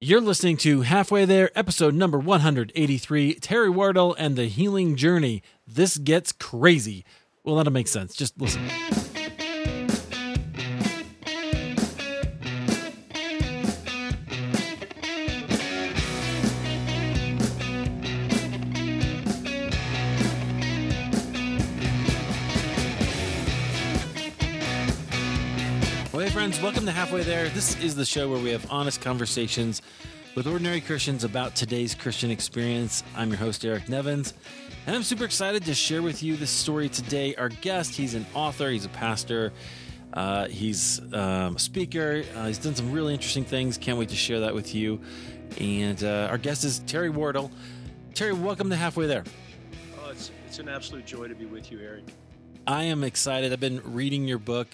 You're listening to Halfway There, episode number 183 Terry Wardle and the Healing Journey. This gets crazy. Well, that'll make sense. Just listen. Friends, welcome to Halfway There. This is the show where we have honest conversations with ordinary Christians about today's Christian experience. I'm your host, Eric Nevins, and I'm super excited to share with you this story today. Our guest, he's an author, he's a pastor, uh, he's um, a speaker, uh, he's done some really interesting things. Can't wait to share that with you. And uh, our guest is Terry Wardle. Terry, welcome to Halfway There. Oh, it's, it's an absolute joy to be with you, Eric. I am excited. I've been reading your book,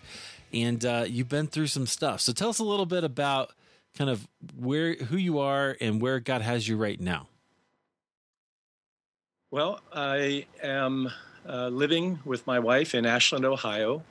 and uh, you've been through some stuff. So tell us a little bit about kind of where who you are and where God has you right now. Well, I am uh, living with my wife in Ashland, Ohio.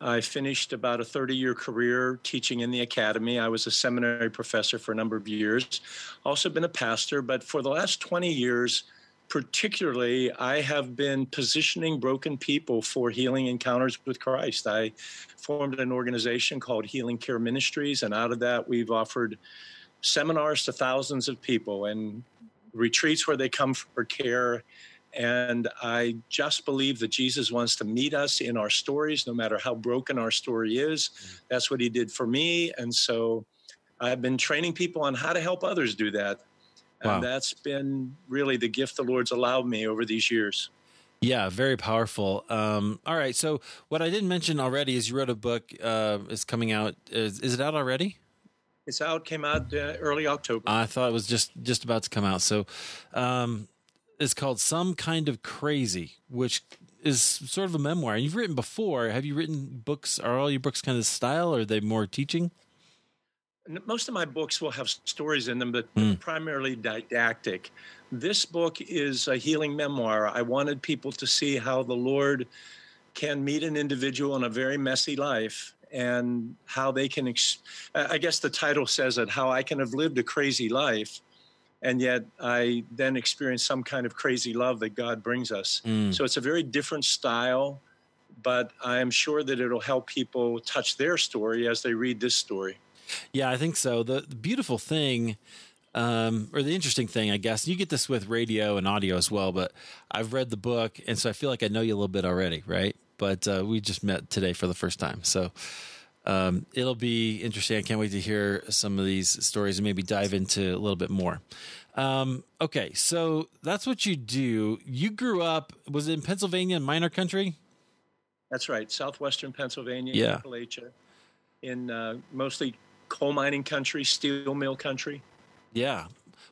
I finished about a 30 year career teaching in the academy. I was a seminary professor for a number of years, also been a pastor, but for the last 20 years, particularly, I have been positioning broken people for healing encounters with Christ. I formed an organization called Healing Care Ministries, and out of that, we've offered seminars to thousands of people and retreats where they come for care. And I just believe that Jesus wants to meet us in our stories, no matter how broken our story is. Mm. That's what he did for me. And so I've been training people on how to help others do that. Wow. And that's been really the gift the Lord's allowed me over these years. Yeah, very powerful. Um, all right, so what I didn't mention already is you wrote a book. Uh, is coming out. Is, is it out already? It's out, came out uh, early October. I thought it was just just about to come out. So, um, it's called Some Kind of Crazy, which is sort of a memoir. You've written before. Have you written books? Are all your books kind of style? Or are they more teaching? Most of my books will have stories in them, but Mm. primarily didactic. This book is a healing memoir. I wanted people to see how the Lord can meet an individual in a very messy life and how they can, ex- I I guess the title says it, how I can have lived a crazy life. And yet I then experience some kind of crazy love that God brings us. Mm. So it's a very different style, but I'm sure that it'll help people touch their story as they read this story. Yeah, I think so. The, the beautiful thing, um, or the interesting thing, I guess, you get this with radio and audio as well, but I've read the book, and so I feel like I know you a little bit already, right? But uh, we just met today for the first time. So um, it'll be interesting. I can't wait to hear some of these stories and maybe dive into a little bit more. Um, okay, so that's what you do. You grew up, was it in Pennsylvania, a minor country? That's right, southwestern Pennsylvania, Yeah. Appalachia, in uh, mostly coal mining country, steel mill country. Yeah.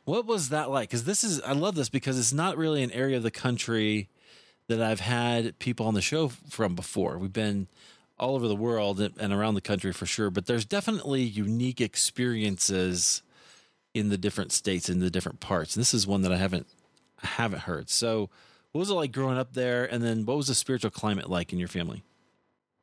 What was that like? Because this is, I love this because it's not really an area of the country that I've had people on the show from before. We've been all over the world and around the country for sure, but there's definitely unique experiences in the different states in the different parts. And this is one that I haven't I haven't heard. So, what was it like growing up there and then what was the spiritual climate like in your family?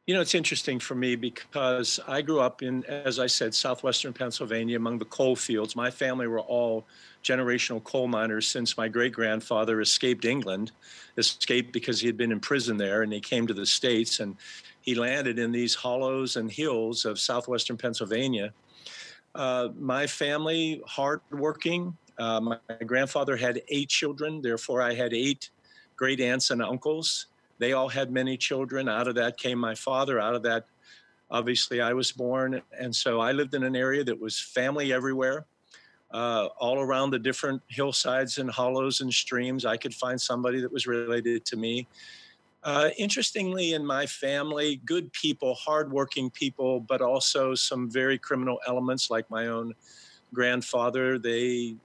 You know, it's interesting for me because I grew up in, as I said, southwestern Pennsylvania among the coal fields. My family were all generational coal miners since my great grandfather escaped England, escaped because he had been in prison there, and he came to the States and he landed in these hollows and hills of southwestern Pennsylvania. Uh, my family, hardworking. Uh, my, my grandfather had eight children, therefore, I had eight great aunts and uncles they all had many children. Out of that came my father. Out of that, obviously, I was born. And so I lived in an area that was family everywhere. Uh, all around the different hillsides and hollows and streams, I could find somebody that was related to me. Uh, interestingly, in my family, good people, hardworking people, but also some very criminal elements, like my own grandfather. They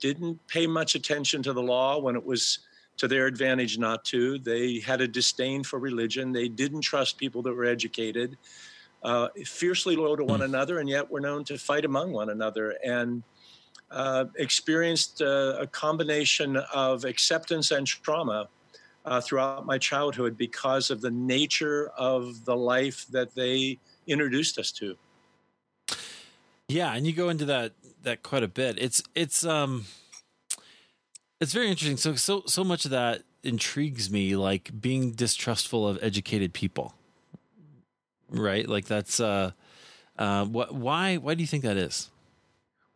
didn't pay much attention to the law when it was to their advantage not to. They had a disdain for religion. They didn't trust people that were educated, uh, fiercely loyal to one another, and yet were known to fight among one another. And uh, experienced uh, a combination of acceptance and trauma uh, throughout my childhood because of the nature of the life that they introduced us to. Yeah, and you go into that that quite a bit. It's it's um it's very interesting. So so so much of that intrigues me, like being distrustful of educated people. Right? Like that's uh uh what why why do you think that is?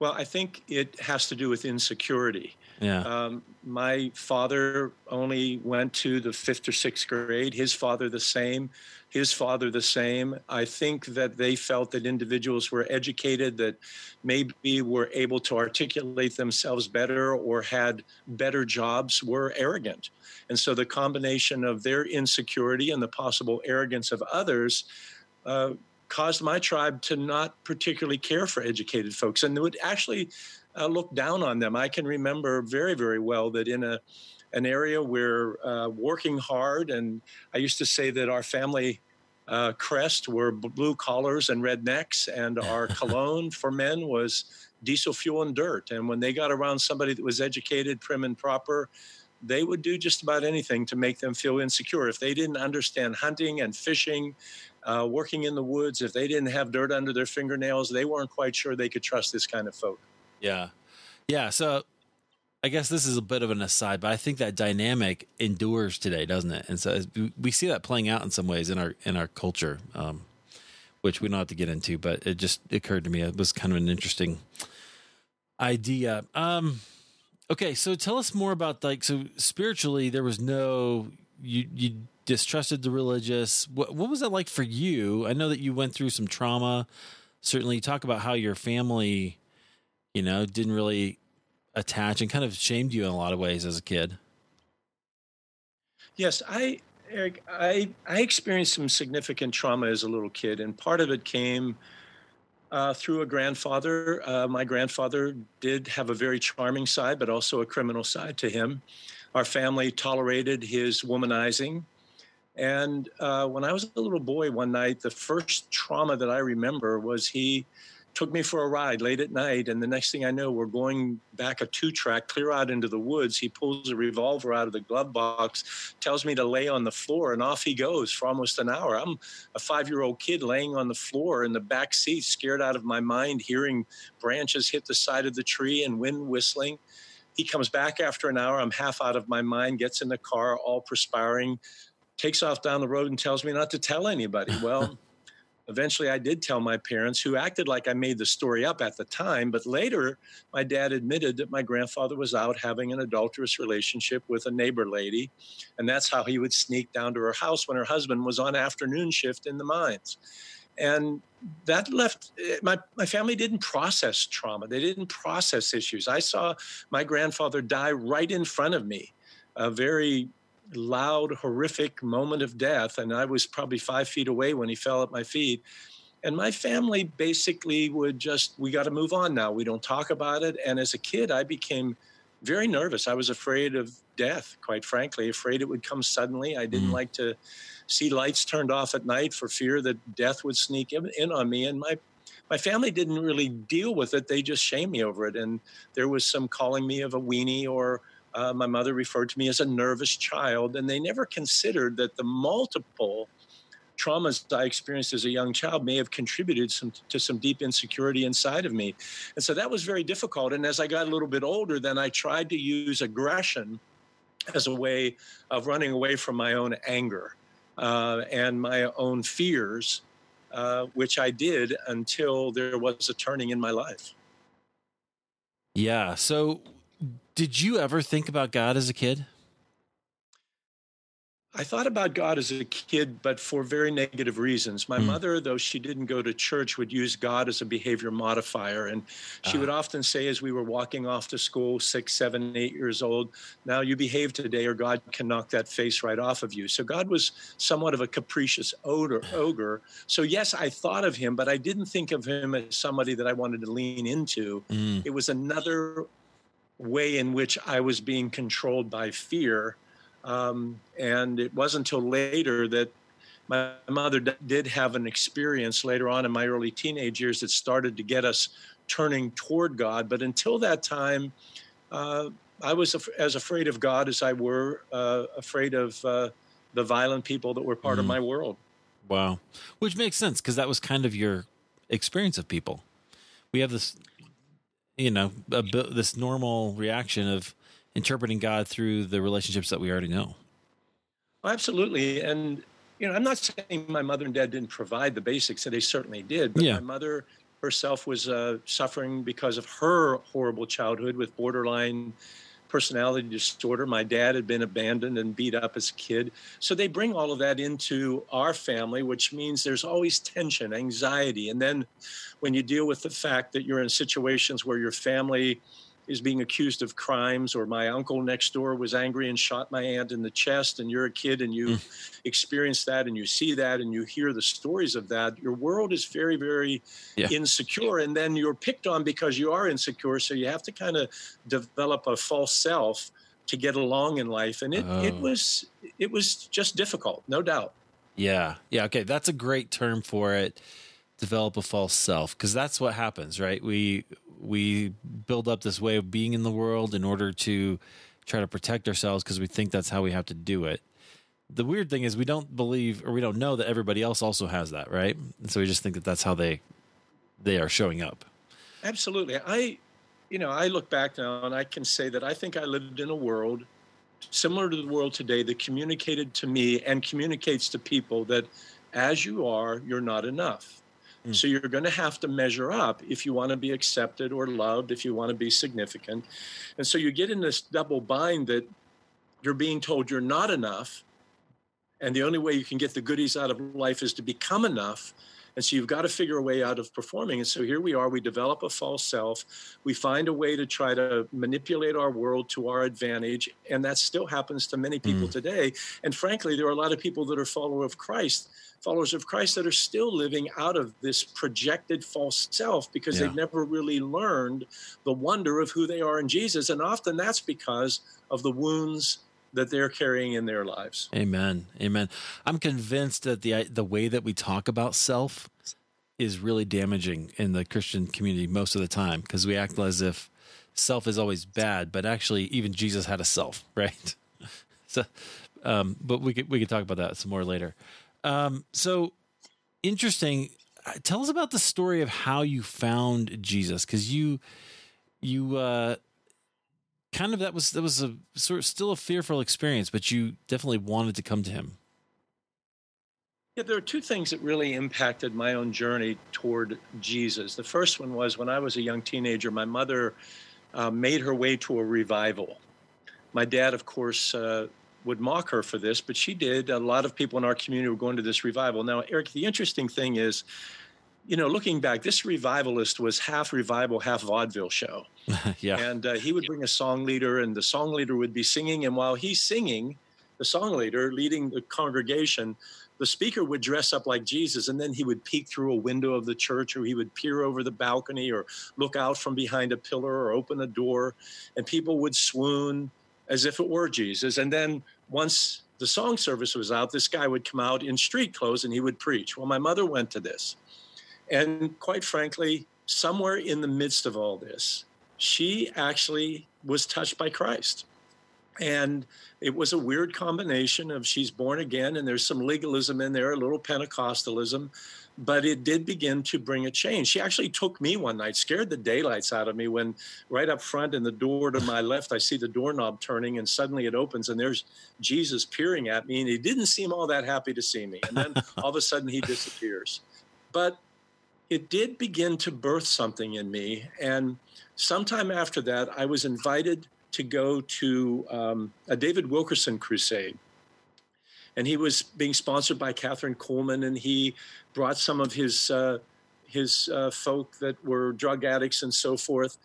Well, I think it has to do with insecurity. Yeah. Um, my father only went to the fifth or sixth grade. His father the same. His father the same. I think that they felt that individuals were educated, that maybe were able to articulate themselves better or had better jobs, were arrogant. And so the combination of their insecurity and the possible arrogance of others. Uh, caused my tribe to not particularly care for educated folks and would actually uh, look down on them. I can remember very, very well that in a an area where uh, working hard, and I used to say that our family uh, crest were blue collars and red necks, and our cologne for men was diesel fuel and dirt. And when they got around somebody that was educated, prim and proper, they would do just about anything to make them feel insecure. If they didn't understand hunting and fishing, uh, working in the woods, if they didn't have dirt under their fingernails, they weren't quite sure they could trust this kind of folk. Yeah. Yeah. So I guess this is a bit of an aside, but I think that dynamic endures today, doesn't it? And so we see that playing out in some ways in our in our culture, um, which we don't have to get into. But it just occurred to me it was kind of an interesting idea. Um, okay, so tell us more about like so spiritually, there was no you you distrusted the religious. What what was that like for you? I know that you went through some trauma. Certainly, you talk about how your family you know, didn't really attach and kind of shamed you in a lot of ways as a kid. Yes, I Eric, I I experienced some significant trauma as a little kid, and part of it came uh, through a grandfather. Uh, my grandfather did have a very charming side, but also a criminal side to him. Our family tolerated his womanizing. And uh, when I was a little boy one night, the first trauma that I remember was he took me for a ride late at night. And the next thing I know, we're going back a two track clear out into the woods. He pulls a revolver out of the glove box, tells me to lay on the floor, and off he goes for almost an hour. I'm a five year old kid laying on the floor in the back seat, scared out of my mind, hearing branches hit the side of the tree and wind whistling. He comes back after an hour. I'm half out of my mind, gets in the car, all perspiring, takes off down the road and tells me not to tell anybody. Well, eventually I did tell my parents, who acted like I made the story up at the time. But later, my dad admitted that my grandfather was out having an adulterous relationship with a neighbor lady. And that's how he would sneak down to her house when her husband was on afternoon shift in the mines. And that left eh, my, my family didn't process trauma. They didn't process issues. I saw my grandfather die right in front of me, a very loud, horrific moment of death. And I was probably five feet away when he fell at my feet. And my family basically would just, we got to move on now. We don't talk about it. And as a kid, I became very nervous. I was afraid of death, quite frankly, afraid it would come suddenly. I didn't mm. like to see lights turned off at night for fear that death would sneak in on me. And my my family didn't really deal with it. They just shamed me over it. And there was some calling me of a weenie or uh, my mother referred to me as a nervous child, and they never considered that the multiple traumas I experienced as a young child may have contributed some, to some deep insecurity inside of me. And so that was very difficult. And as I got a little bit older, then I tried to use aggression as a way of running away from my own anger uh, and my own fears, uh, which I did until there was a turning in my life. Yeah. So did you ever think about God as a kid? I thought about God as a kid, but for very negative reasons. My mm. mother, though she didn't go to church, would use God as a behavior modifier. And she uh. would often say, as we were walking off to school, six, seven, eight years old, now you behave today, or God can knock that face right off of you. So God was somewhat of a capricious odor, ogre. So, yes, I thought of him, but I didn't think of him as somebody that I wanted to lean into. Mm. It was another way in which I was being controlled by fear. Um, and it wasn't until later that my mother d- did have an experience later on in my early teenage years that started to get us turning toward God. But until that time, uh, I was af- as afraid of God as I were uh, afraid of uh, the violent people that were part mm. of my world. Wow. Which makes sense because that was kind of your experience of people. We have this you know a, this normal reaction of interpreting God through the relationships that we already know. Absolutely, and you know, I'm not saying my mother and dad didn't provide the basics, they certainly did. But yeah. my mother herself was uh, suffering because of her horrible childhood with borderline personality disorder. My dad had been abandoned and beat up as a kid. So they bring all of that into our family, which means there's always tension, anxiety. And then when you deal with the fact that you're in situations where your family is being accused of crimes, or my uncle next door was angry and shot my aunt in the chest, and you're a kid and you mm. experience that and you see that and you hear the stories of that, your world is very, very yeah. insecure. And then you're picked on because you are insecure. So you have to kind of develop a false self to get along in life. And it, oh. it was it was just difficult, no doubt. Yeah. Yeah. Okay. That's a great term for it. Develop a false self because that's what happens, right? We we build up this way of being in the world in order to try to protect ourselves because we think that's how we have to do it. The weird thing is we don't believe or we don't know that everybody else also has that, right? And so we just think that that's how they they are showing up. Absolutely. I you know, I look back now and I can say that I think I lived in a world similar to the world today that communicated to me and communicates to people that as you are, you're not enough. Mm. So you're going to have to measure up if you want to be accepted or loved, if you want to be significant. And so you get in this double bind that you're being told you're not enough. And the only way you can get the goodies out of life is to become enough. And so you've got to figure a way out of performing. And so here we are, we develop a false self. We find a way to try to manipulate our world to our advantage. And that still happens to many people mm. today. And frankly, there are a lot of people that are followers of Christ followers of Christ that are still living out of this projected false self because yeah. they've never really learned the wonder of who they are in Jesus. And often that's because of the wounds that they're carrying in their lives. Amen. Amen. I'm convinced that the the way that we talk about self is really damaging in the Christian community most of the time because we act as if self is always bad, but actually even Jesus had a self, right? so um, but we could we could talk about that some more later. Um, so interesting. Uh, tell us about the story of how you found Jesus, because you you uh, kind of that was that was a sort of still a fearful experience, but you definitely wanted to come to Him. Yeah, there are two things that really impacted my own journey toward Jesus. The first one was when I was a young teenager, my mother uh, made her way to a revival. My dad, of course, uh, would mock her for this, but she did. A lot of people in our community were going to this revival. Now, Eric, the interesting thing is, you know, looking back, this revivalist was half revival, half vaudeville show. yeah. And uh, he would bring a song leader, and the song leader would be singing. And while he's singing, the song leader leading the congregation, the speaker would dress up like Jesus, and then he would peek through a window of the church, or he would peer over the balcony, or look out from behind a pillar, or open a door, and people would swoon as if it were Jesus. And then once the song service was out, this guy would come out in street clothes and he would preach. Well, my mother went to this. And quite frankly, somewhere in the midst of all this, she actually was touched by Christ. And it was a weird combination of she's born again and there's some legalism in there, a little Pentecostalism, but it did begin to bring a change. She actually took me one night, scared the daylights out of me when right up front in the door to my left, I see the doorknob turning and suddenly it opens and there's Jesus peering at me and he didn't seem all that happy to see me. And then all of a sudden he disappears. But it did begin to birth something in me. And sometime after that, I was invited to go to um, a David Wilkerson crusade and he was being sponsored by Kathryn Kuhlman, and he brought some of his uh, his uh, folk that were drug addicts and so forth.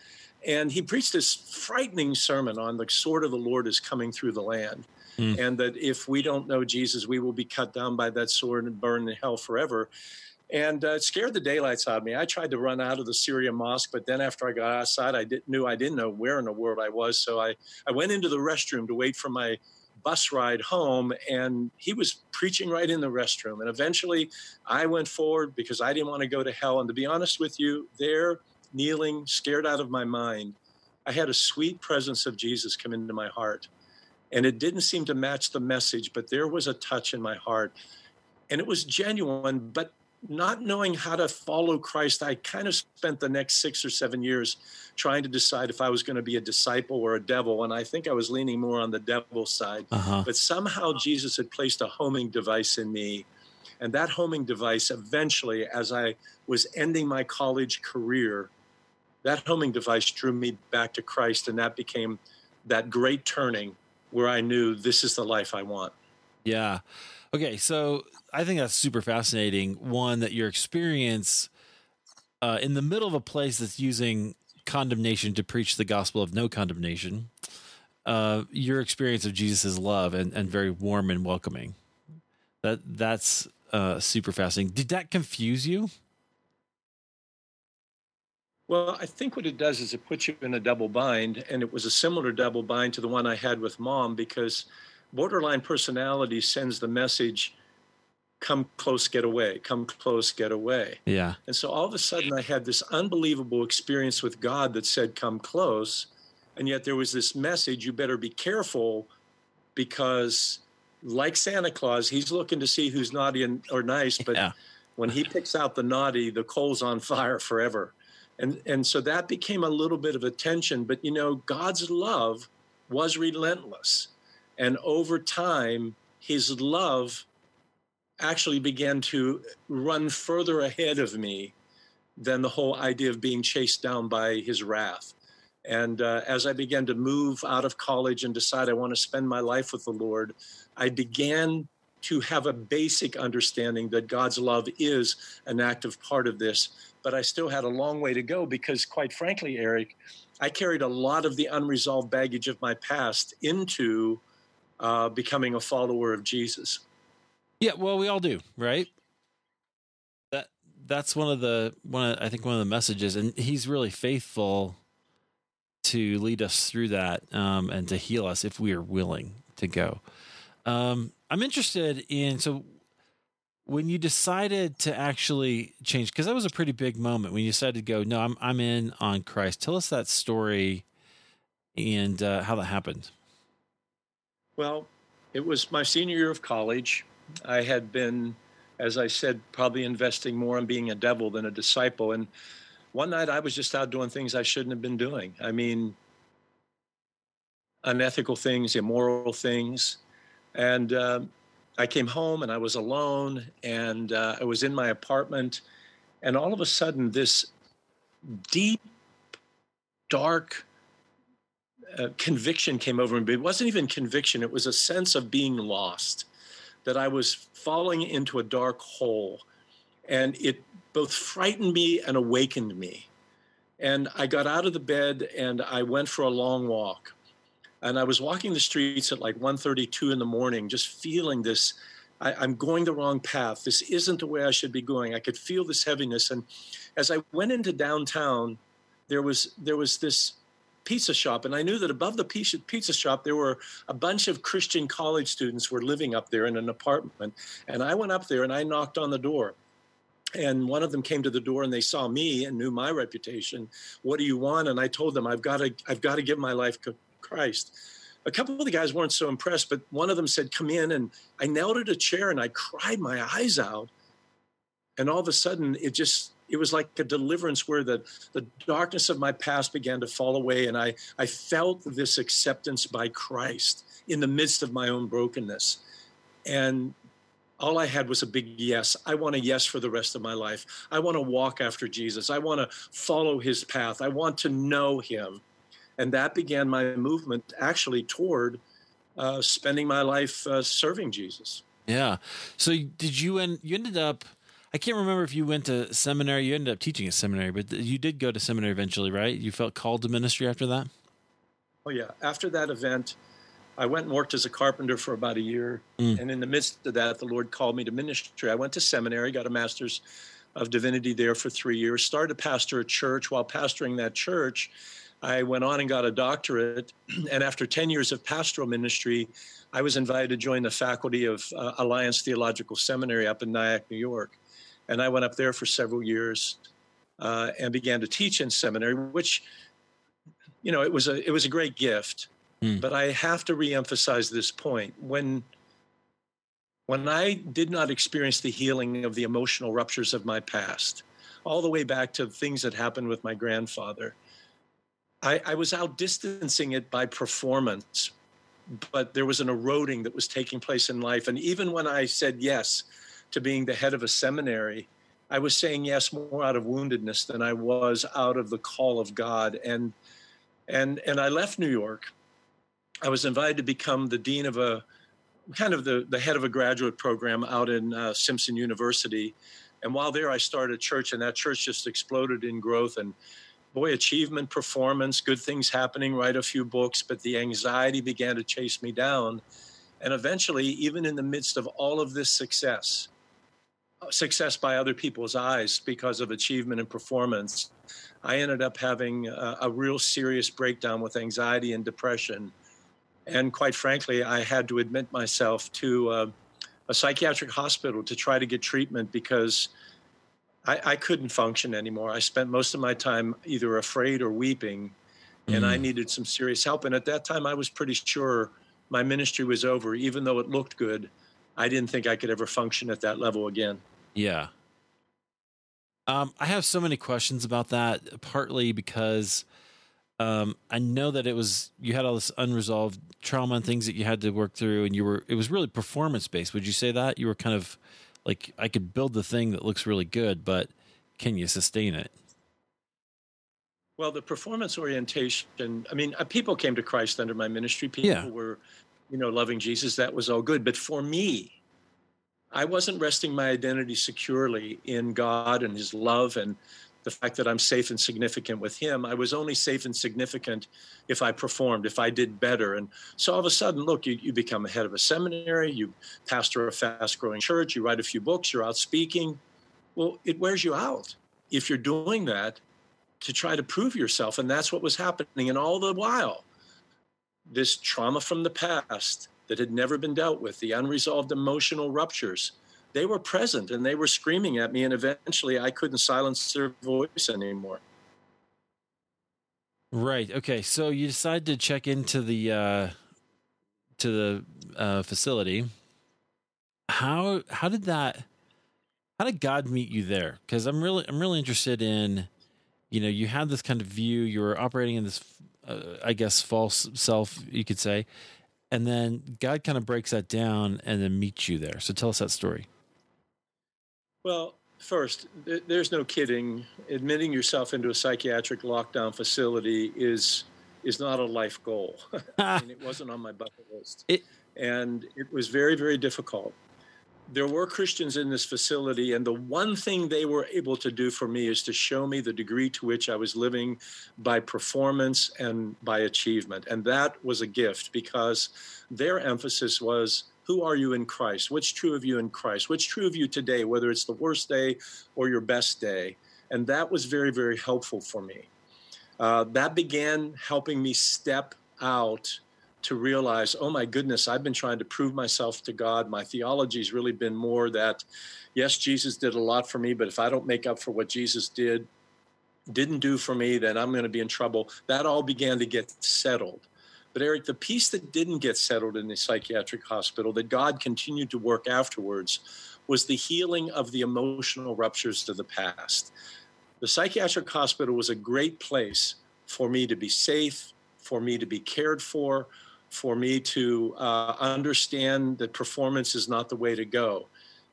And he preached this frightening sermon on the sword of the Lord is coming through the land. Mm. And that if we don't know Jesus, we will be cut down by that sword and burn in hell forever. And uh, it scared the daylights out of me. I tried to run out of the Syria Mosque, but then after I got outside, I didn't, knew I didn't know where in the world I was. So I, I went into the restroom to wait for my bus ride home and he was preaching right in the restroom. And eventually I went forward because I didn't want to go to hell. And to be honest with you, there, kneeling, scared out of my mind, I had a sweet presence of Jesus come into my heart. And it didn't seem to match the message, but there was a touch in my heart. And it was genuine, but not knowing how to follow Christ, I kind of spent the next six or seven years trying to decide if I was going to be a disciple or a devil. And I think I was leaning more on the devil side. Uh-huh. But somehow Jesus had placed a homing device in me. And that homing device eventually, as I was ending my college career, that homing device drew me back to Christ. And that became that great turning where I knew this is the life I want. Yeah. Okay. So I think that's super fascinating. One, that your experience uh, in the middle of a place that's using condemnation to preach the gospel of no condemnation, uh, your experience of Jesus' love and, and very warm and welcoming. That that's uh, super fascinating. Did that confuse you? Well, I think what it does is it puts you in a double bind, and it was a similar double bind to the one I had with mom because borderline personality sends the message come close get away come close get away. Yeah. And so all of a sudden i had this unbelievable experience with god that said come close. And yet there was this message you better be careful because like santa claus he's looking to see who's naughty and, or nice but yeah. when he picks out the naughty the coal's on fire forever. And and so that became a little bit of a tension but you know god's love was relentless and over time, his love actually began to run further ahead of me than the whole idea of being chased down by his wrath. And uh, as I began to move out of college and decide I want to spend my life with the Lord, I began to have a basic understanding that God's love is an active part of this. But I still had a long way to go because, quite frankly, Eric, I carried a lot of the unresolved baggage of my past into uh, becoming a follower of Jesus. Yeah, well, we all do, right? That that's one of the one. Of, I think one of the messages, and he's really faithful to lead us through that um, and to heal us if we are willing to go. Um, I'm interested in so when you decided to actually change because that was a pretty big moment when you decided to go no i'm i'm in on christ tell us that story and uh, how that happened well, it was my senior year of college. I had been, as I said, probably investing more in being a devil than a disciple. And one night I was just out doing things I shouldn't have been doing. I mean, unethical things, immoral things. And uh, I came home and I was alone and uh, I was in my apartment. And all of a sudden, this deep, dark, uh, conviction came over me. But it wasn't even conviction, it was a sense of being lost, that I was falling into a dark hole. And it both frightened me and awakened me. And I got out of the bed and I went for a long walk. And I was walking the streets at like 1.32 in the morning, just feeling this, I, I'm going the wrong path. This isn't the way I should be going. I could feel this heaviness. And as I went into downtown, there was there was this pizza shop and i knew that above the pizza, pizza shop there were a bunch of christian college students were living up there in an apartment. And i went up there and i knocked on the door. And one of them came to the door and they saw me and knew my reputation. What do you want? And i told them i've got to i've got to give my life to christ. A couple of the guys weren't so impressed but one of them said come in and i knelt at a chair and i cried my eyes out. And all of a sudden it just it was like a deliverance where the, the darkness of my past began to fall away and I, I felt this acceptance by Christ in the midst of my own brokenness. And all I had was a big yes. I want a yes for the rest of my life. I want to walk after Jesus. I want to follow his path. I want to know him. And that began my movement actually toward uh, spending my life uh, serving Jesus. Yeah. So did you end, you ended up I can't remember if you went to seminary. You ended up teaching at seminary, but you did go to seminary eventually, right? You felt called to ministry after that. Oh yeah. After that event, I went and worked as a carpenter for about a year, mm. and in the midst of that, the Lord called me to ministry. I went to seminary, got a master's of divinity there for three years. Started to pastor a church. While pastoring that church, I went on and got a doctorate. And after ten years of pastoral ministry, I was invited to join the faculty of uh, Alliance Theological Seminary up in Nyack, New York. And I went up there for several years uh, and began to teach in seminary, which, you know, it was a it was a great gift. Mm. But I have to reemphasize this point when when I did not experience the healing of the emotional ruptures of my past, all the way back to things that happened with my grandfather, I, I was outdistancing it by performance, but there was an eroding that was taking place in life. And even when I said yes to being the head of a seminary, I was saying yes more out of woundedness than I was out of the call of God. And and and I left New York. I was invited to become the dean of a kind of the, the head of a graduate program out in uh, Simpson University. And while there, I started a church, and that church just exploded in growth. And boy, achievement, performance, good things happening, write a few books, but the anxiety began to chase me down. And eventually, even in the midst of all of this success, success by other people's eyes because of achievement and performance, I ended up having a, a real serious breakdown with anxiety and depression and quite frankly, I had to admit myself to uh, a psychiatric hospital to try to get treatment because I, I, couldn't function anymore. I spent most of my time either afraid or weeping, and mm. I needed some serious help. And at that time, I was pretty sure my ministry was over, even though it looked good. I didn't think I could ever function at that level again. Yeah. Um, I have so many questions about that, partly because um, I know that it was you had all this unresolved trauma and things that you had to work through, and you were it was really performance based. Would you say that you were kind of like I could build the thing that looks really good, but can you sustain it? Well, the performance orientation. I mean, uh, people came to Christ under my ministry. People yeah. were, you know, loving Jesus. That was all good. But for me, I wasn't resting my identity securely in God and His love and the fact that I'm safe and significant with him. I was only safe and significant if I performed, if I did better. And so all of a sudden, look, you, you become a head of a seminary, you pastor a fast growing church, you write a few books, you're out speaking. Well, it wears you out if you're doing that to try to prove yourself. And that's what was happening. And all the while, this trauma from the past that had never been dealt with, the unresolved emotional ruptures, they were present and they were screaming at me and eventually i couldn't silence their voice anymore. Right okay so you decided to check into the uh to the uh facility. How how did that how did god meet you there? Because i'm really i'm really interested in you know you had this kind of view you were operating in this uh, i guess false self you could say and then god kind of breaks that down and then meets you there so tell us that story well, first, there's no kidding. Admitting yourself into a psychiatric lockdown facility is is not a life goal. I mean, it wasn't on my bucket list, it, and it was very, very difficult. There were Christians in this facility, and the one thing they were able to do for me is to show me the degree to which I was living by performance and by achievement. And that was a gift because their emphasis was who are you in Christ? What's true of you in Christ? What's true of you today, whether it's the worst day or your best day? And that was very, very helpful for me. Uh, that began helping me step out to realize, oh my goodness, I've been trying to prove myself to God. My theology's really been more that, yes, Jesus did a lot for me, but if I don't make up for what Jesus did, didn't do for me, then I'm going to be in trouble. That all began to get settled. But Eric, the piece that didn't get settled in the psychiatric hospital, that God continued to work afterwards, was the healing of the emotional ruptures of the past. The psychiatric hospital was a great place for me to be safe, for me to be cared for, for me to uh, understand that performance is not the way to go.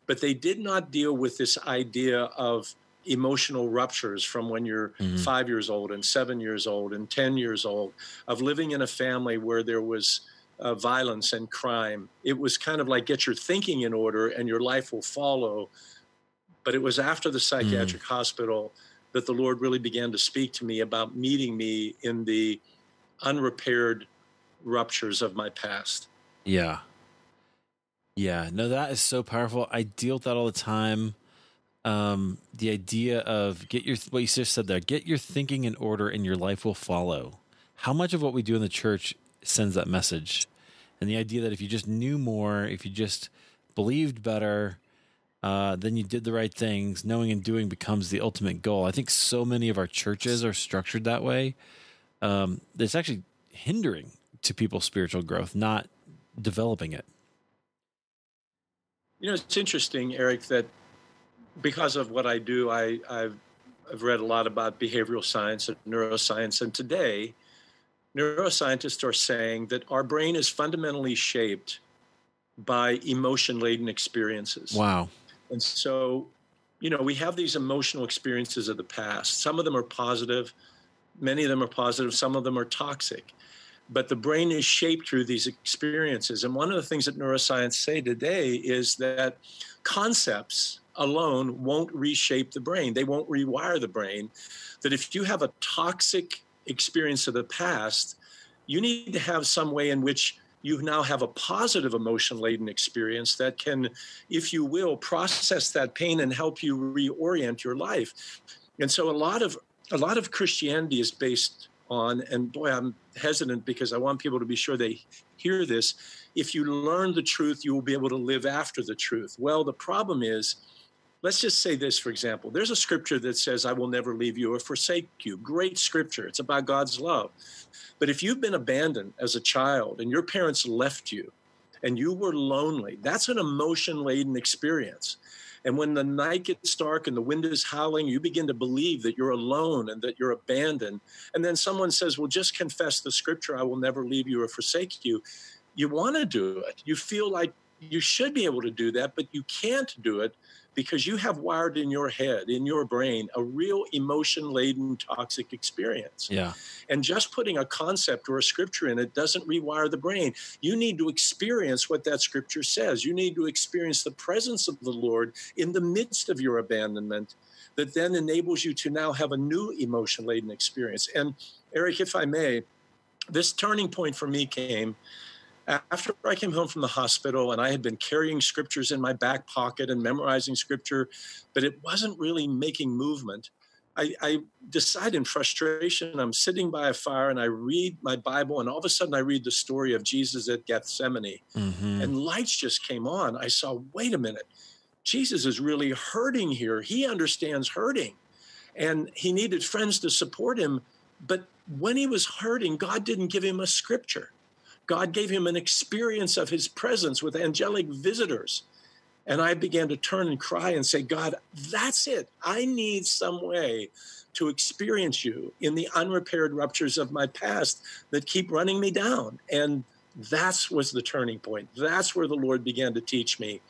But they did not deal with this idea of emotional ruptures from when you're mm-hmm. five years old and seven years old and 10 years old, of living in a family where there was uh, violence and crime. It was kind of like get your thinking in order and your life will follow. But it was after the psychiatric mm-hmm. hospital that the Lord really began to speak to me about meeting me in the unrepaired ruptures of my past. Yeah. Yeah. No, that is so powerful. I deal with that all the time um, the idea of get your what you just said there, get your thinking in order, and your life will follow. How much of what we do in the church sends that message? And the idea that if you just knew more, if you just believed better, uh, then you did the right things. Knowing and doing becomes the ultimate goal. I think so many of our churches are structured that way. Um, it's actually hindering to people's spiritual growth, not developing it. You know, it's interesting, Eric, that because of what I do, I, I've, I've read a lot about behavioral science and neuroscience. And today, neuroscientists are saying that our brain is fundamentally shaped by emotion laden experiences. Wow. And so, you know, we have these emotional experiences of the past. Some of them are positive, many of them are positive, some of them are toxic. But the brain is shaped through these experiences. And one of the things that neuroscience say today is that concepts alone won't reshape the brain. They won't rewire the brain. That if you have a toxic experience of the past, you need to have some way in which you now have a positive emotion laden experience that can, if you will, process that pain and help you reorient your life. And so a lot of a lot of Christianity is based on, and boy, I'm hesitant because I want people to be sure they hear this. If you learn the truth, you will be able to live after the truth. Well, the problem is let's just say this, for example. There's a scripture that says, I will never leave you or forsake you. Great scripture. It's about God's love. But if you've been abandoned as a child and your parents left you and you were lonely, that's an emotion laden experience. And when the night gets dark and the wind is howling, you begin to believe that you're alone and that you're abandoned. And then someone says, Well, just confess the scripture, I will never leave you or forsake you. You want to do it. You feel like you should be able to do that, but you can't do it because you have wired in your head, in your brain, a real emotion laden toxic experience. Yeah. And just putting a concept or a scripture in it doesn't rewire the brain. You need to experience what that scripture says. You need to experience the presence of the Lord in the midst of your abandonment that then enables you to now have a new emotion laden experience. And Eric, if I may, this turning point for me came after I came home from the hospital and I had been carrying scriptures in my back pocket and memorizing scripture, but it wasn't really making movement. I, I decide in frustration, I'm sitting by a fire and I read my Bible, and all of a sudden I read the story of Jesus at Gethsemane, mm-hmm. and lights just came on. I saw, wait a minute, Jesus is really hurting here. He understands hurting, and he needed friends to support him. But when he was hurting, God didn't give him a scripture. God gave him an experience of his presence with angelic visitors. And I began to turn and cry and say, God, that's it. I need some way to experience you in the unrepaired ruptures of my past that keep running me down. And that was the turning point. That's where the Lord began to teach me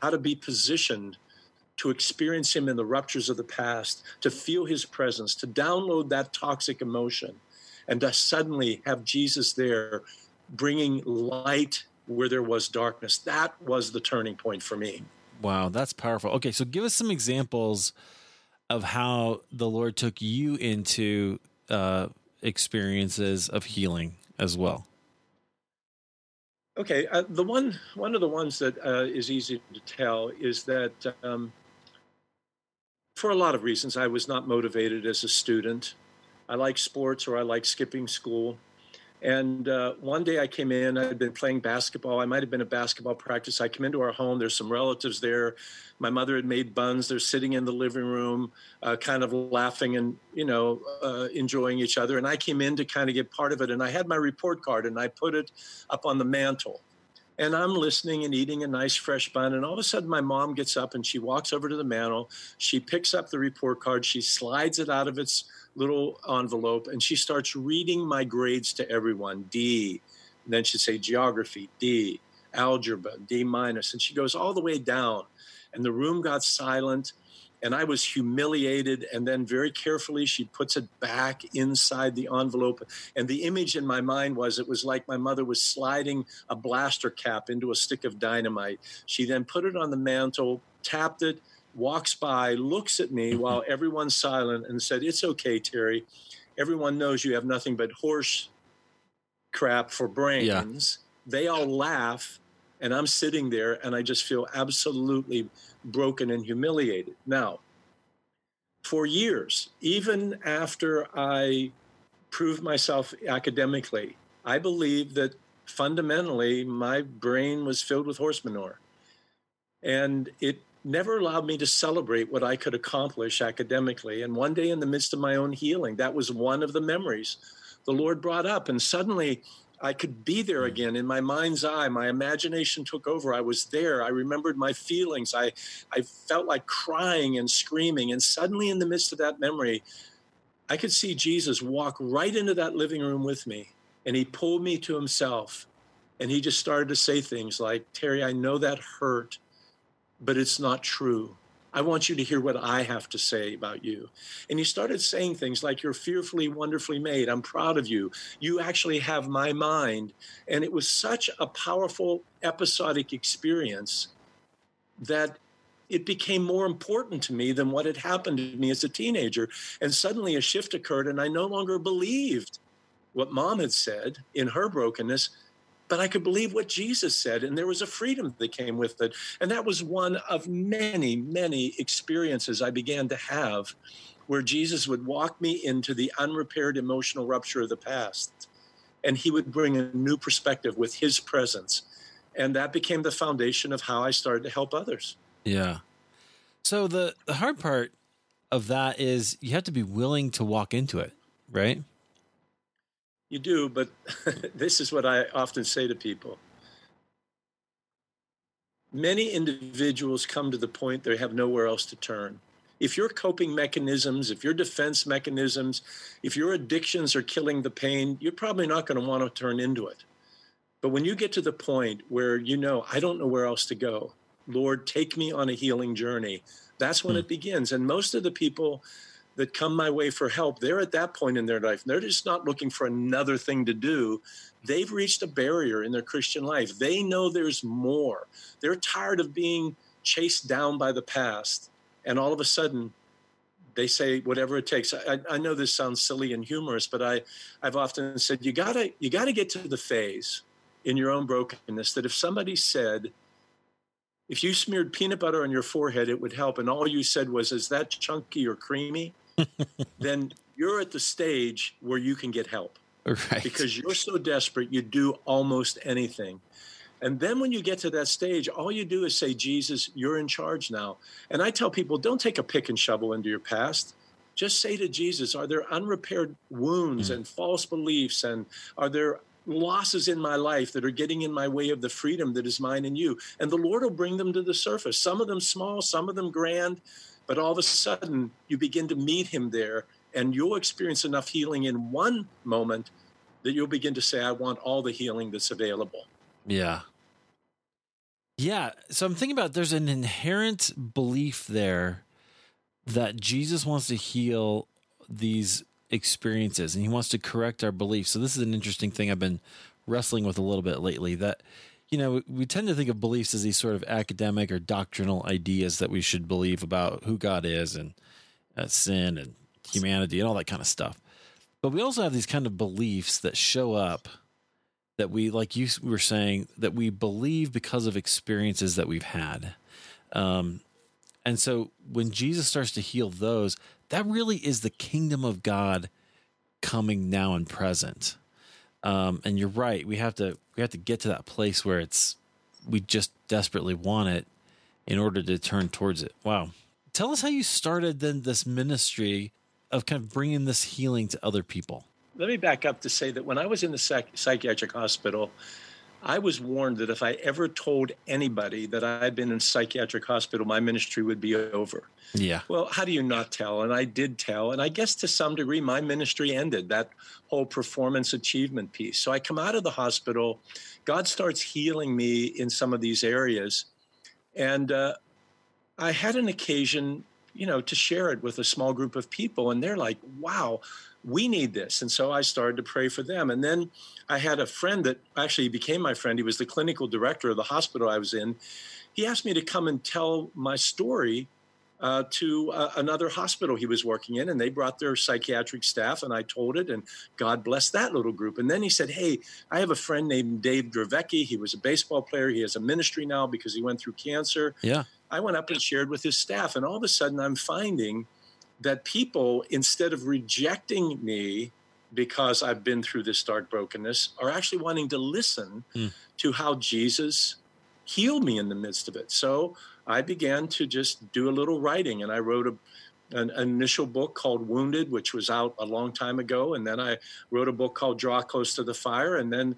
how to be positioned to experience Him in the ruptures of the past, to feel His presence, to download that toxic emotion, and to suddenly have Jesus there bringing light where there was darkness. That was the turning point for me. Wow, that's powerful. Okay, so give us some examples of how the Lord took you into uh, experiences of healing as well. Okay, uh, the one one of the ones that uh, is easy to tell is that um, for a lot of reasons I was not motivated as a student. I like sports or I like skipping school. And uh, one day I came in, I had been playing basketball. I might have been at basketball practice. I come into our home, there's some relatives there. My mother had made buns. They're sitting in the living room, uh, kind of laughing and, you know, uh, enjoying each other. And I came in to kind of get part of it. And I had my report card and I put it up on the mantle. And I'm listening and eating a nice fresh bun. And all of a sudden, my mom gets up and she walks over to the mantle. She picks up the report card. She slides it out of its little envelope and she starts reading my grades to everyone D. And then she'd say geography, D, algebra, D minus. And she goes all the way down. And the room got silent and I was humiliated. And then, very carefully, she puts it back inside the envelope. And the image in my mind was it was like my mother was sliding a blaster cap into a stick of dynamite. She then put it on the mantle, tapped it, walks by, looks at me while everyone's silent, and said, It's okay, Terry. Everyone knows you have nothing but horse crap for brains. Yeah. They all laugh, and I'm sitting there, and I just feel absolutely broken and humiliated. Now, for years, even after I proved myself academically, I believe that fundamentally my brain was filled with horse manure. And it never allowed me to celebrate what I could accomplish academically. And one day, in the midst of my own healing, that was one of the memories the Lord brought up. And suddenly, I could be there mm. again in my mind's eye. My imagination took over. I was there. I remembered my feelings. I, I felt like crying and screaming. And suddenly, in the midst of that memory, I could see Jesus walk right into that living room with me. And he pulled me to himself. And he just started to say things like, Terry, I know that hurt, but it's not true. I want you to hear what I have to say about you. And he started saying things like, You're fearfully, wonderfully made. I'm proud of you. You actually have my mind. And it was such a powerful episodic experience that it became more important to me than what had happened to me as a teenager. And suddenly a shift occurred, and I no longer believed what mom had said in her brokenness but I could believe what Jesus said, and there was a freedom that came with it. And that was one of many, many experiences I began to have where Jesus would walk me into the unrepaired emotional rupture of the past. And he would bring a new perspective with his presence. And that became the foundation of how I started to help others. Yeah. So the, the hard part of that is you have to be willing to walk into it, right? You do, but this is what I often say to people. Many individuals come to the point they have nowhere else to turn. If your coping mechanisms, if your defense mechanisms, if your addictions are killing the pain, you're probably not going to want to turn into it. But when you get to the point where you know, I don't know where else to go, Lord, take me on a healing journey, that's when mm. it begins. And most of the people that come my way for help, they're at that point in their life. They're just not looking for another thing to do. They've reached a barrier in their Christian life. They know there's more. They're tired of being chased down by the past. And all of a sudden, they say whatever it takes. I, I know this sounds silly and humorous, but I, I've often said you gotta you gotta get to the phase in your own brokenness that if somebody said, if you smeared peanut butter on your forehead, it would help, and all you said was, "Is that chunky or creamy?" then you're at the stage where you can get help. Right. Because you're so desperate, you do almost anything. And then when you get to that stage, all you do is say, Jesus, you're in charge now. And I tell people, don't take a pick and shovel into your past. Just say to Jesus, are there unrepaired wounds mm. and false beliefs? And are there losses in my life that are getting in my way of the freedom that is mine in you? And the Lord will bring them to the surface. Some of them small, some of them grand. But all of a sudden, you begin to meet him there, and you'll experience enough healing in one moment that you'll begin to say, I want all the healing that's available. Yeah. Yeah. So I'm thinking about there's an inherent belief there that Jesus wants to heal these experiences and he wants to correct our beliefs. So this is an interesting thing I've been wrestling with a little bit lately that you know, we tend to think of beliefs as these sort of academic or doctrinal ideas that we should believe about who God is and uh, sin and humanity and all that kind of stuff. But we also have these kind of beliefs that show up that we, like you were saying, that we believe because of experiences that we've had. Um, and so when Jesus starts to heal those, that really is the kingdom of God coming now and present. Um, and you're right. We have to we have to get to that place where it's we just desperately want it in order to turn towards it. Wow. Tell us how you started then this ministry of kind of bringing this healing to other people. Let me back up to say that when I was in the psych- psychiatric hospital, I was warned that if I ever told anybody that I'd been in psychiatric hospital, my ministry would be over. Yeah. Well, how do you not tell? And I did tell. And I guess to some degree, my ministry ended that whole performance achievement piece. So I come out of the hospital. God starts healing me in some of these areas. And uh, I had an occasion, you know, to share it with a small group of people. And they're like, wow, we need this. And so I started to pray for them. And then I had a friend that actually became my friend. He was the clinical director of the hospital I was in. He asked me to come and tell my story uh, to uh, another hospital he was working in, and they brought their psychiatric staff, and I told it, and God bless that little group. And then he said, "Hey, I have a friend named Dave Dravecky. He was a baseball player. He has a ministry now because he went through cancer." Yeah, I went up and shared with his staff, and all of a sudden, I'm finding that people, instead of rejecting me because I've been through this dark brokenness, are actually wanting to listen mm. to how Jesus healed me in the midst of it. So I began to just do a little writing, and I wrote a an, initial book called Wounded, which was out a long time ago. And then I wrote a book called Draw Close to the Fire. And then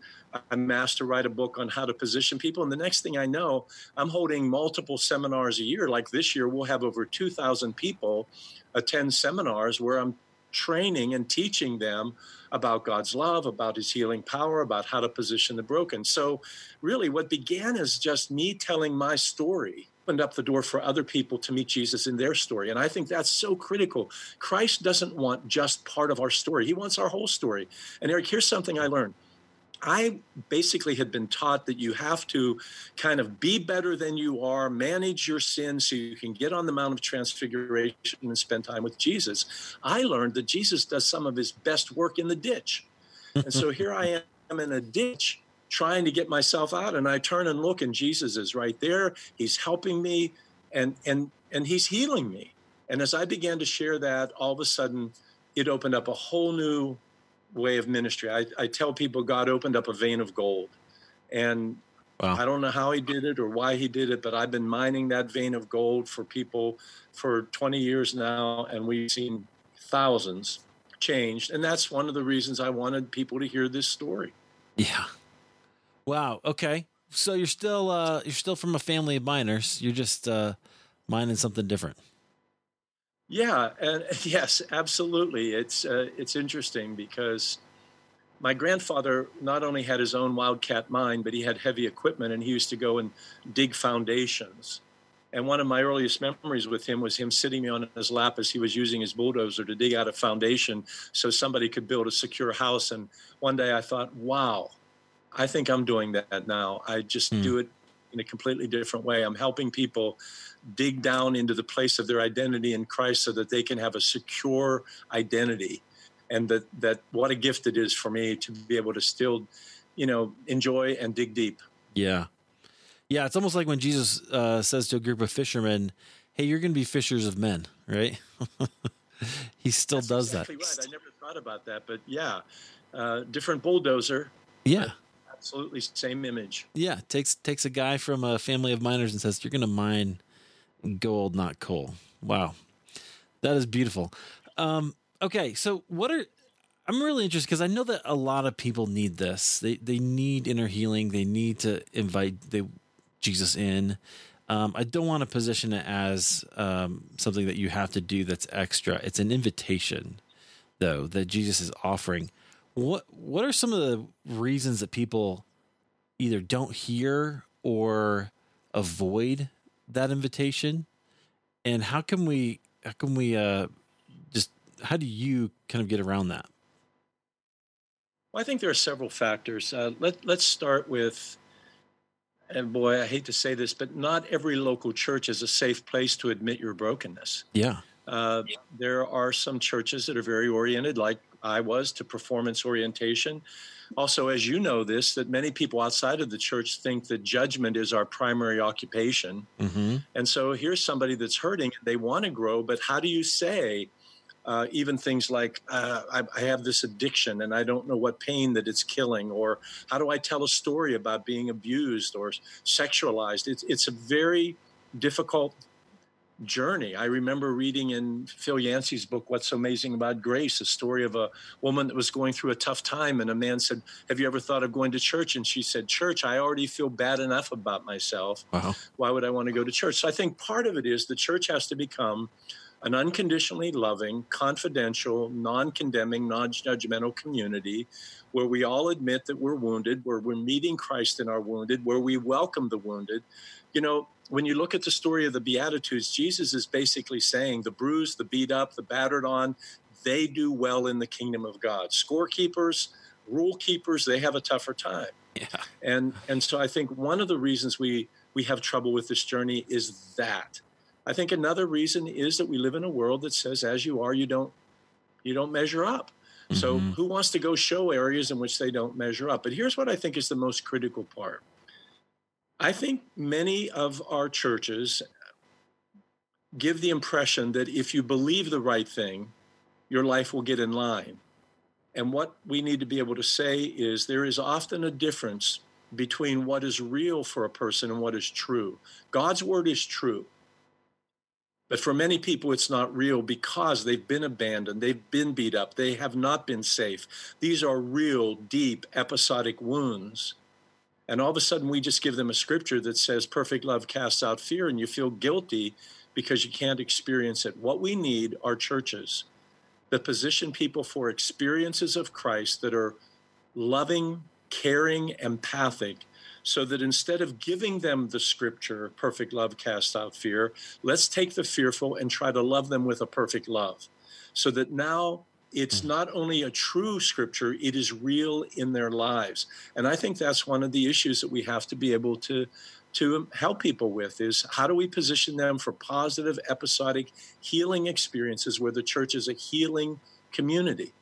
I'm asked to write a book on how to position people. And the next thing I know, I'm holding multiple seminars a year. Like this year, we'll have over 2,000 people attend seminars where I'm training and teaching them about God's love, about his healing power, about how to position the broken. So, really, what began as just me telling my story opened up the door for other people to meet Jesus in their story. And I think that's so critical. Christ doesn't want just part of our story, He wants our whole story. And Eric, here's something I learned. I basically had been taught that you have to kind of be better than you are, manage your sin so you can get on the Mount of Transfiguration and spend time with Jesus. I learned that Jesus does some of his best work in the ditch. And so here I am in a ditch trying to get myself out and I turn and look and Jesus is right there. He's helping me and and and he's healing me. And as I began to share that, all of a sudden it opened up a whole new way of ministry. I, I tell people God opened up a vein of gold. And wow. I don't know how he did it or why he did it, but I've been mining that vein of gold for people for 20 years now, and we've seen thousands changed. And that's one of the reasons I wanted people to hear this story. Yeah. Wow. Okay. So you're still uh, you're still from a family of miners. You're just uh, mining something different. Yeah, yes, absolutely. It's uh, it's interesting because my grandfather not only had his own wildcat mine, but he had heavy equipment, and he used to go and dig foundations. And one of my earliest memories with him was him sitting me on his lap as he was using his bulldozer to dig out a foundation so somebody could build a secure house. And one day I thought, wow, I think I'm doing that now. I just mm. do it in a completely different way. I'm helping people dig down into the place of their identity in Christ so that they can have a secure identity. And that, that what a gift it is for me to be able to still, you know, enjoy and dig deep. Yeah. Yeah. It's almost like when Jesus uh, says to a group of fishermen, Hey, you're going to be fishers of men, right? he still That's does exactly that. Right. I never thought about that, but yeah, uh, different bulldozer. Yeah absolutely same image. Yeah, takes takes a guy from a family of miners and says, "You're going to mine gold, not coal." Wow, that is beautiful. Um, okay, so what are I'm really interested because I know that a lot of people need this. They they need inner healing. They need to invite Jesus in. Um, I don't want to position it as um, something that you have to do that's extra. It's an invitation, though, that Jesus is offering. What What are some of the reasons that people either don't hear or avoid that invitation? And how can we how can we uh, just how do you kind of get around that? Well, I think there are several factors. Uh, let Let's start with. And boy, I hate to say this, but not every local church is a safe place to admit your brokenness. Yeah. Uh, there are some churches that are very oriented, like I was to performance orientation. Also, as you know, this that many people outside of the church think that judgment is our primary occupation. Mm-hmm. And so here's somebody that's hurting, they want to grow, but how do you say, uh, even things like uh, I, I, have this addiction and I don't know what pain that it's killing, or how do I tell a story about being abused or sexualized? It's, it's a very difficult journey. I remember reading in Phil Yancey's book, What's So Amazing About Grace, a story of a woman that was going through a tough time. And a man said, Have you ever thought of going to church? And she said, Church, I already feel bad enough about myself. Wow. Why would I want to go to church? So I think part of it is the church has to become an unconditionally loving, confidential, non condemning, non judgmental community where we all admit that we're wounded, where we're meeting Christ in our wounded, where we welcome the wounded. You know, when you look at the story of the Beatitudes, Jesus is basically saying the bruised, the beat up, the battered on, they do well in the kingdom of God. Scorekeepers, rule keepers, they have a tougher time. Yeah. And and so I think one of the reasons we we have trouble with this journey is that. I think another reason is that we live in a world that says as you are you don't you don't measure up. Mm-hmm. So who wants to go show areas in which they don't measure up? But here's what I think is the most critical part. I think many of our churches give the impression that if you believe the right thing, your life will get in line. And what we need to be able to say is there is often a difference between what is real for a person and what is true. God's word is true. But for many people, it's not real because they've been abandoned, they've been beat up, they have not been safe. These are real, deep, episodic wounds. And all of a sudden, we just give them a scripture that says, Perfect love casts out fear, and you feel guilty because you can't experience it. What we need are churches that position people for experiences of Christ that are loving, caring, empathic, so that instead of giving them the scripture, perfect love casts out fear, let's take the fearful and try to love them with a perfect love. So that now it's hmm. not only a true scripture, it is real in their lives. And I think that's one of the issues that we have to be able to to help people with is how do we position them for positive episodic healing experiences where the church is a healing community.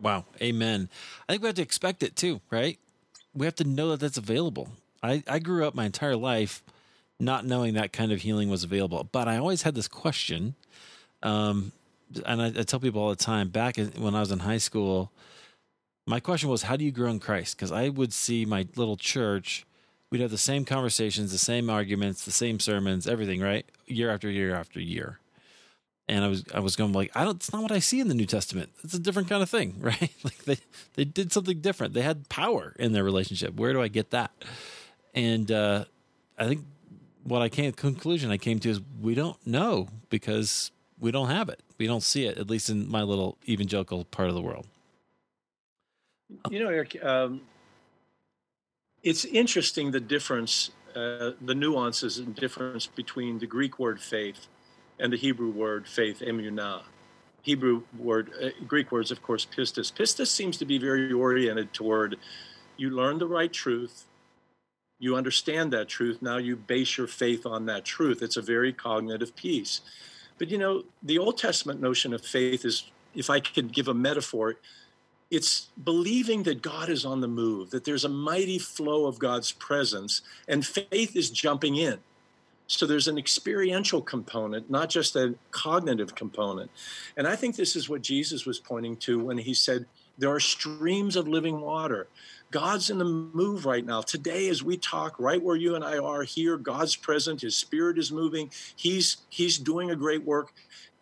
Wow, amen. I think we have to expect it too, right? we have to know that that's available. I, I grew up my entire life not knowing that kind of healing was available, but I always had this question. Um, and I, I tell people all the time back when I was in high school, my question was, how do you grow in Christ? Because I would see my little church, we'd have the same conversations, the same arguments, the same sermons, everything, right? Year after year after year and I was I was going like I don't it's not what I see in the New Testament. It's a different kind of thing, right? Like they they did something different. They had power in their relationship. Where do I get that? And uh, I think what I came conclusion I came to is we don't know because we don't have it. We don't see it at least in my little evangelical part of the world. You know, Eric, um, it's interesting the difference, uh, the nuances and difference between the Greek word faith and the Hebrew word faith, emunah. Hebrew word, uh, Greek words, of course, pistis. Pistis seems to be very oriented toward you learn the right truth, you understand that truth, now you base your faith on that truth. It's a very cognitive piece. But you know, the Old Testament notion of faith is, if I could give a metaphor, it's believing that God is on the move, that there's a mighty flow of God's presence, and faith is jumping in. So there's an experiential component, not just a cognitive component. And I think this is what Jesus was pointing to when he said, There are streams of living water. God's in the move right now. Today, as we talk, right where you and I are here, God's present, His Spirit is moving. He's He's doing a great work.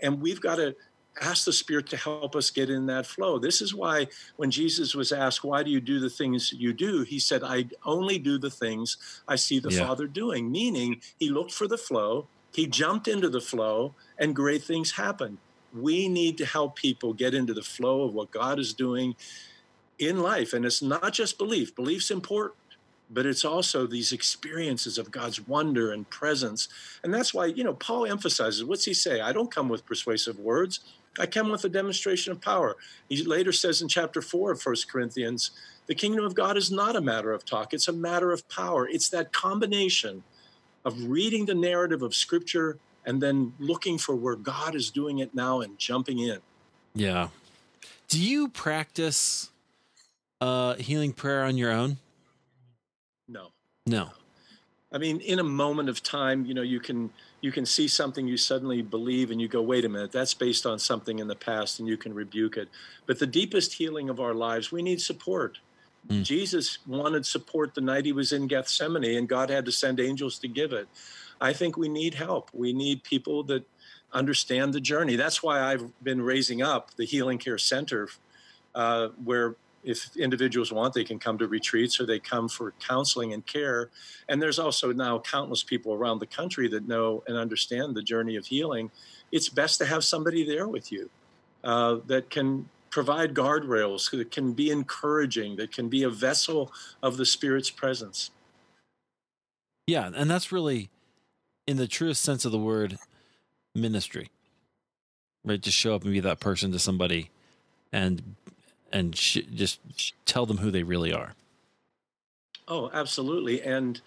And we've got to ask the Spirit to help us get in that flow. This is why when Jesus was asked, Why do you do the things you do? He said, I only do the things I see the yeah. Father doing, meaning he looked for the flow, he jumped into the flow, and great things happened. We need to help people get into the flow of what God is doing in life. And it's not just belief, belief's important but it's also these experiences of God's wonder and presence. And that's why, you know, Paul emphasizes what's he say? I don't come with persuasive words. I come with a demonstration of power. He later says in chapter 4 of 1 Corinthians, the kingdom of God is not a matter of talk, it's a matter of power. It's that combination of reading the narrative of Scripture and then looking for where God is doing it now and jumping in. Yeah. Do you practice uh, healing prayer on your own? No. No. I mean, in a moment of time, you know, you can you can see something you suddenly believe and you go, wait a minute, that's based on something in the past and you can rebuke it. But the deepest healing of our lives, we need support. Mm. Jesus wanted support the night he was in Gethsemane and God had to send angels to give it. I think we need help. We need people that understand the journey. That's why I've been raising up the Healing Care Center, uh, where if individuals want, they can come to retreats or they come for counseling and care. And there's also now countless people around the country that know and understand the journey of healing. It's best to have somebody there with you uh, that can provide guardrails, that can be encouraging, that can be a vessel of the Spirit's presence. Yeah, and that's really, in the truest sense of the word, ministry. Right, to show up and be that person to somebody, and and sh- just tell them who they really are. Oh, absolutely. And,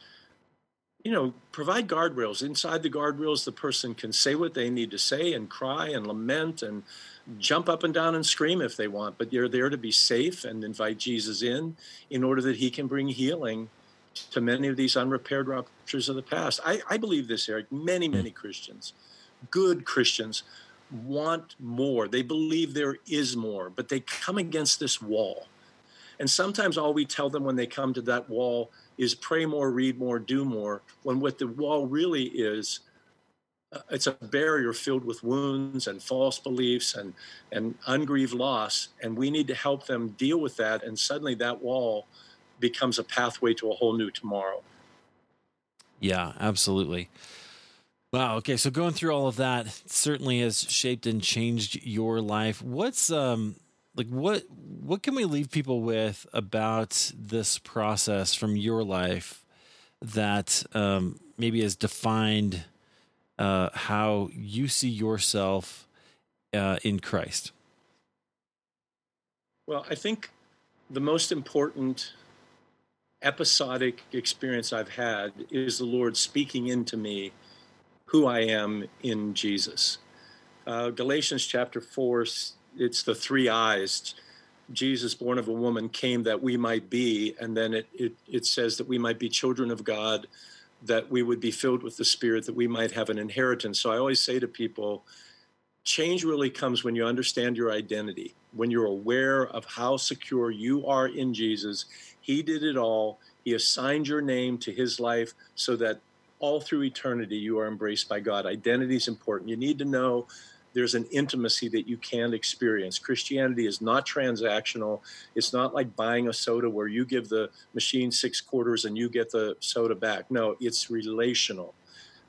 you know, provide guardrails. Inside the guardrails, the person can say what they need to say and cry and lament and jump up and down and scream if they want. But you're there to be safe and invite Jesus in in order that he can bring healing to many of these unrepaired ruptures of the past. I, I believe this, Eric. Many, hmm. many Christians, good Christians, want more. They believe there is more, but they come against this wall. And sometimes all we tell them when they come to that wall is pray more, read more, do more, when what the wall really is uh, it's a barrier filled with wounds and false beliefs and and ungrieved loss and we need to help them deal with that and suddenly that wall becomes a pathway to a whole new tomorrow yeah absolutely wow okay so going through all of that certainly has shaped and changed your life what's um like what what can we leave people with about this process from your life that um maybe has defined uh, how you see yourself uh, in Christ? Well, I think the most important episodic experience I've had is the Lord speaking into me who I am in Jesus. Uh, Galatians chapter 4, it's the three eyes. Jesus, born of a woman, came that we might be, and then it, it, it says that we might be children of God that we would be filled with the Spirit, that we might have an inheritance. So I always say to people, change really comes when you understand your identity, when you're aware of how secure you are in Jesus. He did it all. He assigned your name to his life so that all through eternity you are embraced by God. Identity is important. You need to know there's an intimacy that you can experience. Christianity is not transactional. It's not like buying a soda where you give the machine six quarters and you get the soda back. No, it's relational.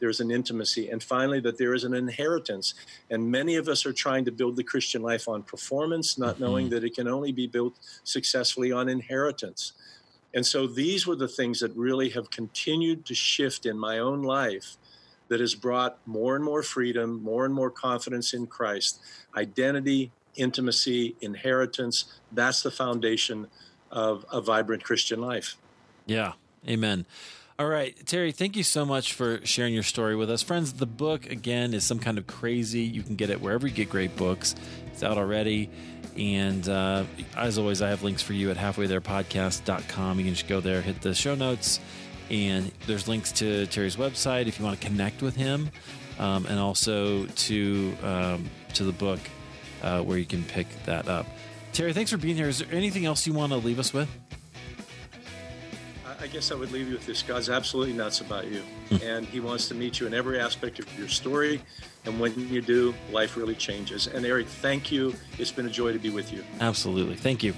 There's an intimacy. And finally, that there is an inheritance. And many of us are trying to build the Christian life on performance, not mm-hmm. knowing that it can only be built successfully on inheritance. And so these were the things that really have continued to shift in my own life that has brought more and more freedom, more and more confidence in Christ. Identity, intimacy, inheritance that's the foundation of a vibrant Christian life. Yeah, amen. All right, Terry, thank you so much for sharing your story with us. Friends, the book, again, is some kind of crazy. You can get it wherever you get great books. It's out already. And uh, as always, I have links for you at halfwaytherepodcast.com. You can just go there, hit the show notes, and there's links to Terry's website if you want to connect with him, um, and also to um, to the book uh, where you can pick that up. Terry, thanks for being here. Is there anything else you want to leave us with? I guess I would leave you with this. God's absolutely nuts about you, hmm. and He wants to meet you in every aspect of your story. And when you do, life really changes. And Eric, thank you. It's been a joy to be with you. Absolutely. Thank you.